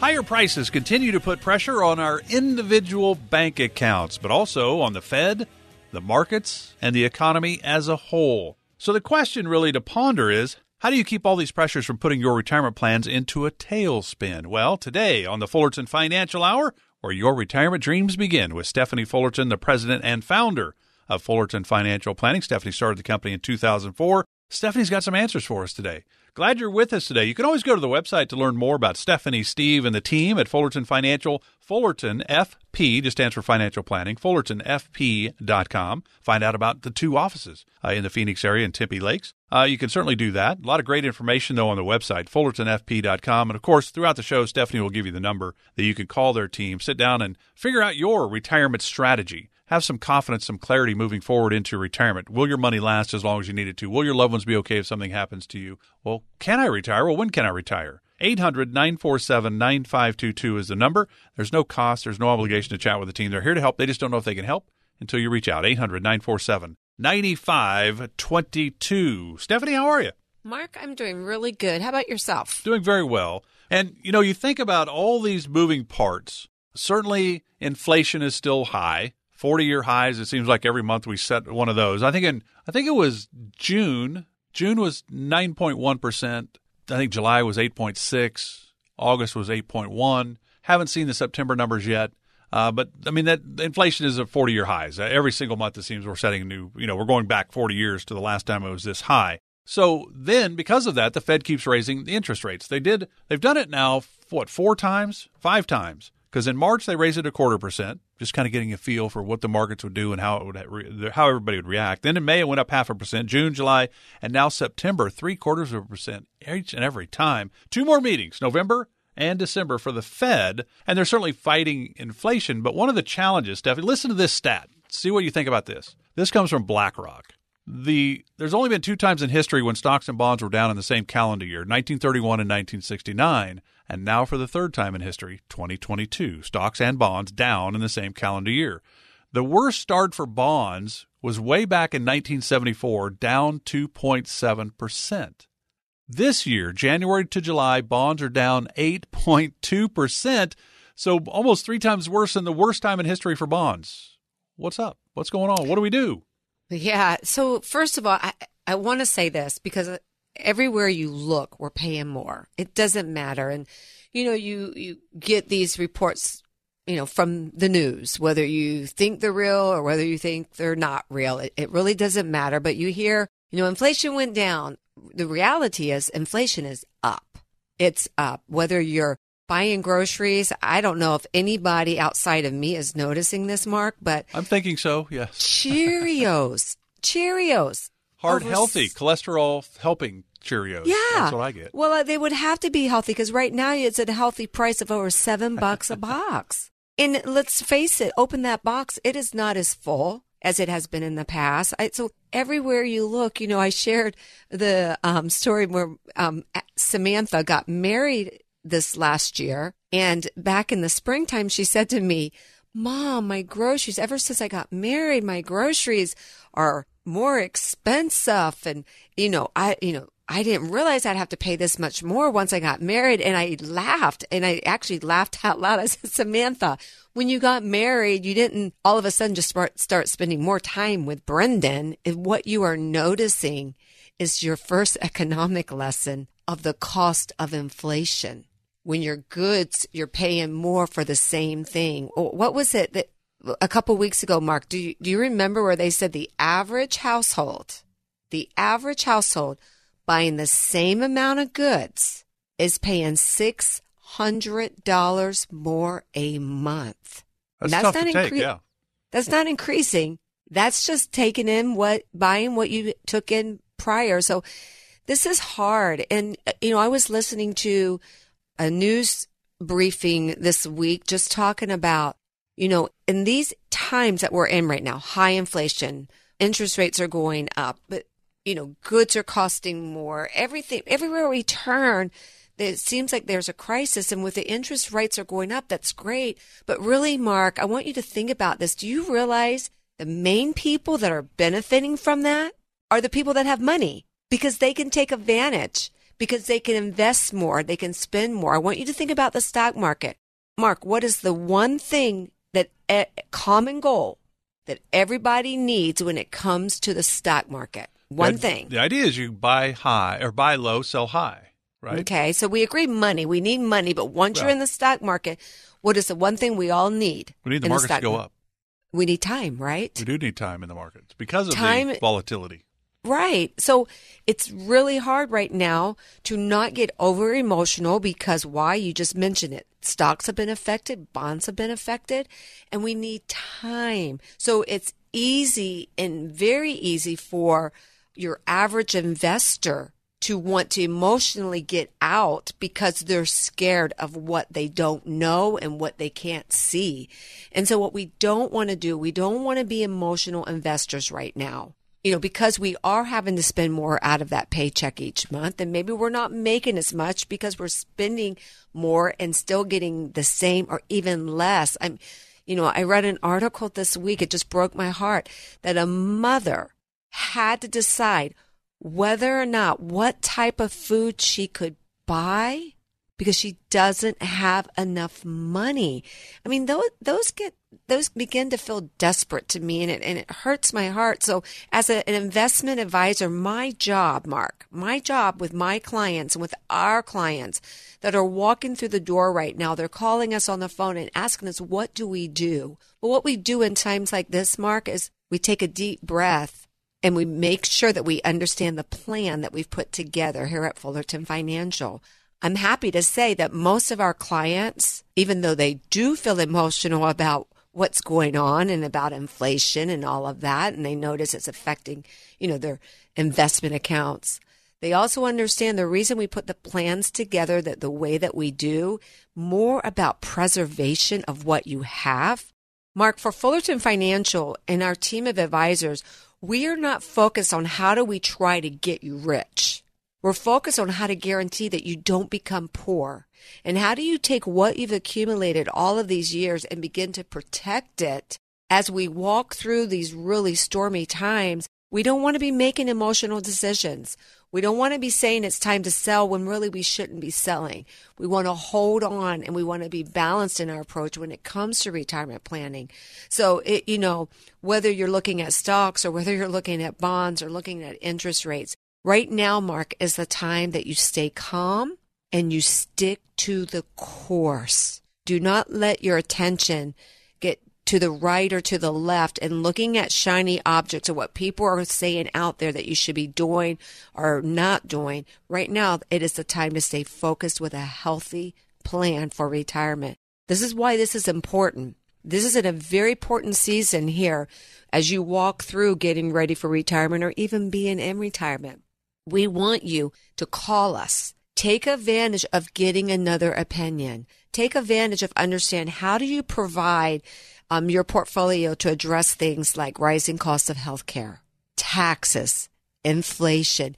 Higher prices continue to put pressure on our individual bank accounts, but also on the Fed, the markets, and the economy as a whole. So the question really to ponder is how do you keep all these pressures from putting your retirement plans into a tailspin? Well, today on the Fullerton Financial Hour, where your retirement dreams begin with Stephanie Fullerton, the president and founder of Fullerton Financial Planning. Stephanie started the company in 2004. Stephanie's got some answers for us today. Glad you're with us today. You can always go to the website to learn more about Stephanie, Steve, and the team at Fullerton Financial. Fullerton FP just stands for financial planning. FullertonFP.com. Find out about the two offices uh, in the Phoenix area and Tempe Lakes. Uh, you can certainly do that. A lot of great information, though, on the website, FullertonFP.com. And of course, throughout the show, Stephanie will give you the number that you can call their team, sit down, and figure out your retirement strategy have some confidence, some clarity moving forward into retirement. Will your money last as long as you need it to? Will your loved ones be okay if something happens to you? Well, can I retire? Well, when can I retire? 800 947 9522 is the number. There's no cost, there's no obligation to chat with the team. They're here to help. They just don't know if they can help until you reach out. 800 947 9522. Stephanie, how are you? Mark, I'm doing really good. How about yourself? Doing very well. And, you know, you think about all these moving parts. Certainly, inflation is still high. 40 year highs. It seems like every month we set one of those. I think in I think it was June. June was 9.1%. I think July was 8.6. August was 8.1. Haven't seen the September numbers yet. Uh, but I mean that inflation is at 40 year highs. Uh, every single month it seems we're setting a new, you know, we're going back 40 years to the last time it was this high. So then because of that the Fed keeps raising the interest rates. They did they've done it now what, four times? Five times. Because in March they raised it a quarter percent, just kind of getting a feel for what the markets would do and how it would how everybody would react. Then in May it went up half a percent, June, July, and now September three quarters of a percent each and every time. Two more meetings, November and December for the Fed, and they're certainly fighting inflation. But one of the challenges, Stephanie, listen to this stat. See what you think about this. This comes from BlackRock. The there's only been two times in history when stocks and bonds were down in the same calendar year, 1931 and 1969. And now, for the third time in history, 2022, stocks and bonds down in the same calendar year. The worst start for bonds was way back in 1974, down 2.7%. This year, January to July, bonds are down 8.2%, so almost three times worse than the worst time in history for bonds. What's up? What's going on? What do we do? Yeah. So, first of all, I, I want to say this because everywhere you look, we're paying more. It doesn't matter. And, you know, you, you get these reports, you know, from the news, whether you think they're real or whether you think they're not real. It, it really doesn't matter. But you hear, you know, inflation went down. The reality is inflation is up. It's up. Whether you're buying groceries, I don't know if anybody outside of me is noticing this, Mark, but I'm thinking so, yes. Cheerios. Cheerios Heart Over healthy, cholesterol helping Cheerios. Yeah. That's what I get. Well, uh, they would have to be healthy because right now it's at a healthy price of over seven bucks a box. And let's face it, open that box, it is not as full as it has been in the past. I, so everywhere you look, you know, I shared the um, story where um, Samantha got married this last year. And back in the springtime, she said to me, Mom, my groceries, ever since I got married, my groceries are more expensive. And, you know, I, you know, I didn't realize I'd have to pay this much more once I got married. And I laughed and I actually laughed out loud. I said, Samantha, when you got married, you didn't all of a sudden just start, start spending more time with Brendan. And what you are noticing is your first economic lesson of the cost of inflation. When your goods, you're paying more for the same thing. What was it that a couple weeks ago, Mark, do you, do you remember where they said the average household, the average household buying the same amount of goods is paying six hundred dollars more a month. That's, that's not to incre- take, yeah. That's not increasing. That's just taking in what buying what you took in prior. So this is hard. And uh, you know, I was listening to a news briefing this week just talking about You know, in these times that we're in right now, high inflation, interest rates are going up, but you know, goods are costing more. Everything, everywhere we turn, it seems like there's a crisis. And with the interest rates are going up, that's great. But really, Mark, I want you to think about this. Do you realize the main people that are benefiting from that are the people that have money because they can take advantage, because they can invest more, they can spend more. I want you to think about the stock market. Mark, what is the one thing that a common goal that everybody needs when it comes to the stock market? One the, thing. The idea is you buy high or buy low, sell high, right? Okay, so we agree money. We need money, but once you're in the stock market, what is the one thing we all need? We need the markets to go market? up. We need time, right? We do need time in the markets because of Time- the volatility. Right. So it's really hard right now to not get over emotional because why? You just mentioned it. Stocks have been affected, bonds have been affected, and we need time. So it's easy and very easy for your average investor to want to emotionally get out because they're scared of what they don't know and what they can't see. And so what we don't want to do, we don't want to be emotional investors right now you know, because we are having to spend more out of that paycheck each month, and maybe we're not making as much because we're spending more and still getting the same or even less. I'm, you know, I read an article this week, it just broke my heart that a mother had to decide whether or not what type of food she could buy because she doesn't have enough money. I mean, those those get those begin to feel desperate to me, and it and it hurts my heart. So, as a, an investment advisor, my job, Mark, my job with my clients and with our clients that are walking through the door right now, they're calling us on the phone and asking us, "What do we do?" Well, what we do in times like this, Mark, is we take a deep breath and we make sure that we understand the plan that we've put together here at Fullerton Financial. I'm happy to say that most of our clients, even though they do feel emotional about what's going on and about inflation and all of that, and they notice it's affecting, you know, their investment accounts. They also understand the reason we put the plans together that the way that we do, more about preservation of what you have. Mark, for Fullerton Financial and our team of advisors, we are not focused on how do we try to get you rich. We're focused on how to guarantee that you don't become poor. And how do you take what you've accumulated all of these years and begin to protect it as we walk through these really stormy times? We don't want to be making emotional decisions. We don't want to be saying it's time to sell when really we shouldn't be selling. We want to hold on and we want to be balanced in our approach when it comes to retirement planning. So, it, you know, whether you're looking at stocks or whether you're looking at bonds or looking at interest rates, right now, Mark, is the time that you stay calm and you stick to the course. Do not let your attention get to the right or to the left and looking at shiny objects or what people are saying out there that you should be doing or not doing. Right now, it is the time to stay focused with a healthy plan for retirement. This is why this is important. This is in a very important season here as you walk through getting ready for retirement or even being in retirement. We want you to call us. Take advantage of getting another opinion. Take advantage of understand how do you provide um, your portfolio to address things like rising costs of healthcare, taxes, inflation,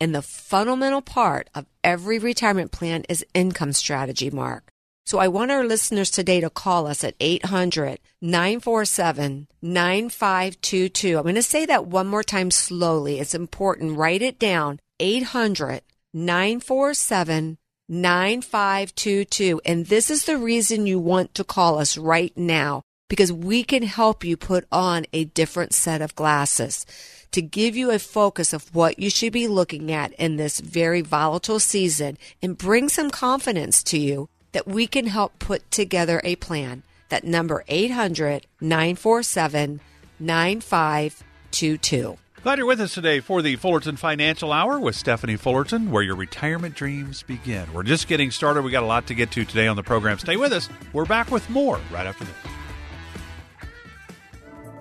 and the fundamental part of every retirement plan is income strategy, Mark. So I want our listeners today to call us at 800 947 9522. I'm going to say that one more time slowly. It's important. Write it down 800 947 9522. And this is the reason you want to call us right now because we can help you put on a different set of glasses to give you a focus of what you should be looking at in this very volatile season and bring some confidence to you that we can help put together a plan. That number 800 947 9522. Glad you're with us today for the Fullerton Financial Hour with Stephanie Fullerton, where your retirement dreams begin. We're just getting started. We got a lot to get to today on the program. Stay with us. We're back with more right after this.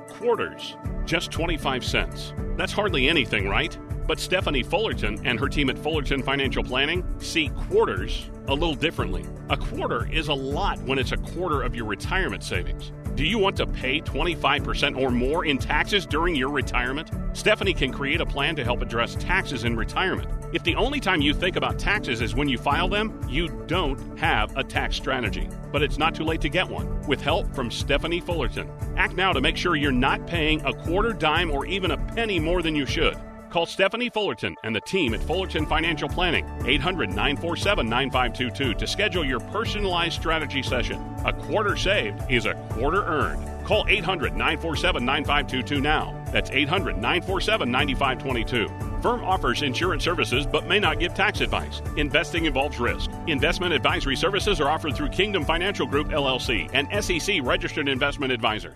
Quarters, just 25 cents. That's hardly anything, right? But Stephanie Fullerton and her team at Fullerton Financial Planning see quarters a little differently. A quarter is a lot when it's a quarter of your retirement savings. Do you want to pay 25% or more in taxes during your retirement? Stephanie can create a plan to help address taxes in retirement. If the only time you think about taxes is when you file them, you don't have a tax strategy. But it's not too late to get one with help from Stephanie Fullerton. Act now to make sure you're not paying a quarter dime or even a penny more than you should. Call Stephanie Fullerton and the team at Fullerton Financial Planning, 800 947 9522, to schedule your personalized strategy session. A quarter saved is a quarter earned. Call 800 947 9522 now. That's 800 947 9522. Firm offers insurance services but may not give tax advice. Investing involves risk. Investment advisory services are offered through Kingdom Financial Group LLC, an SEC registered investment advisor.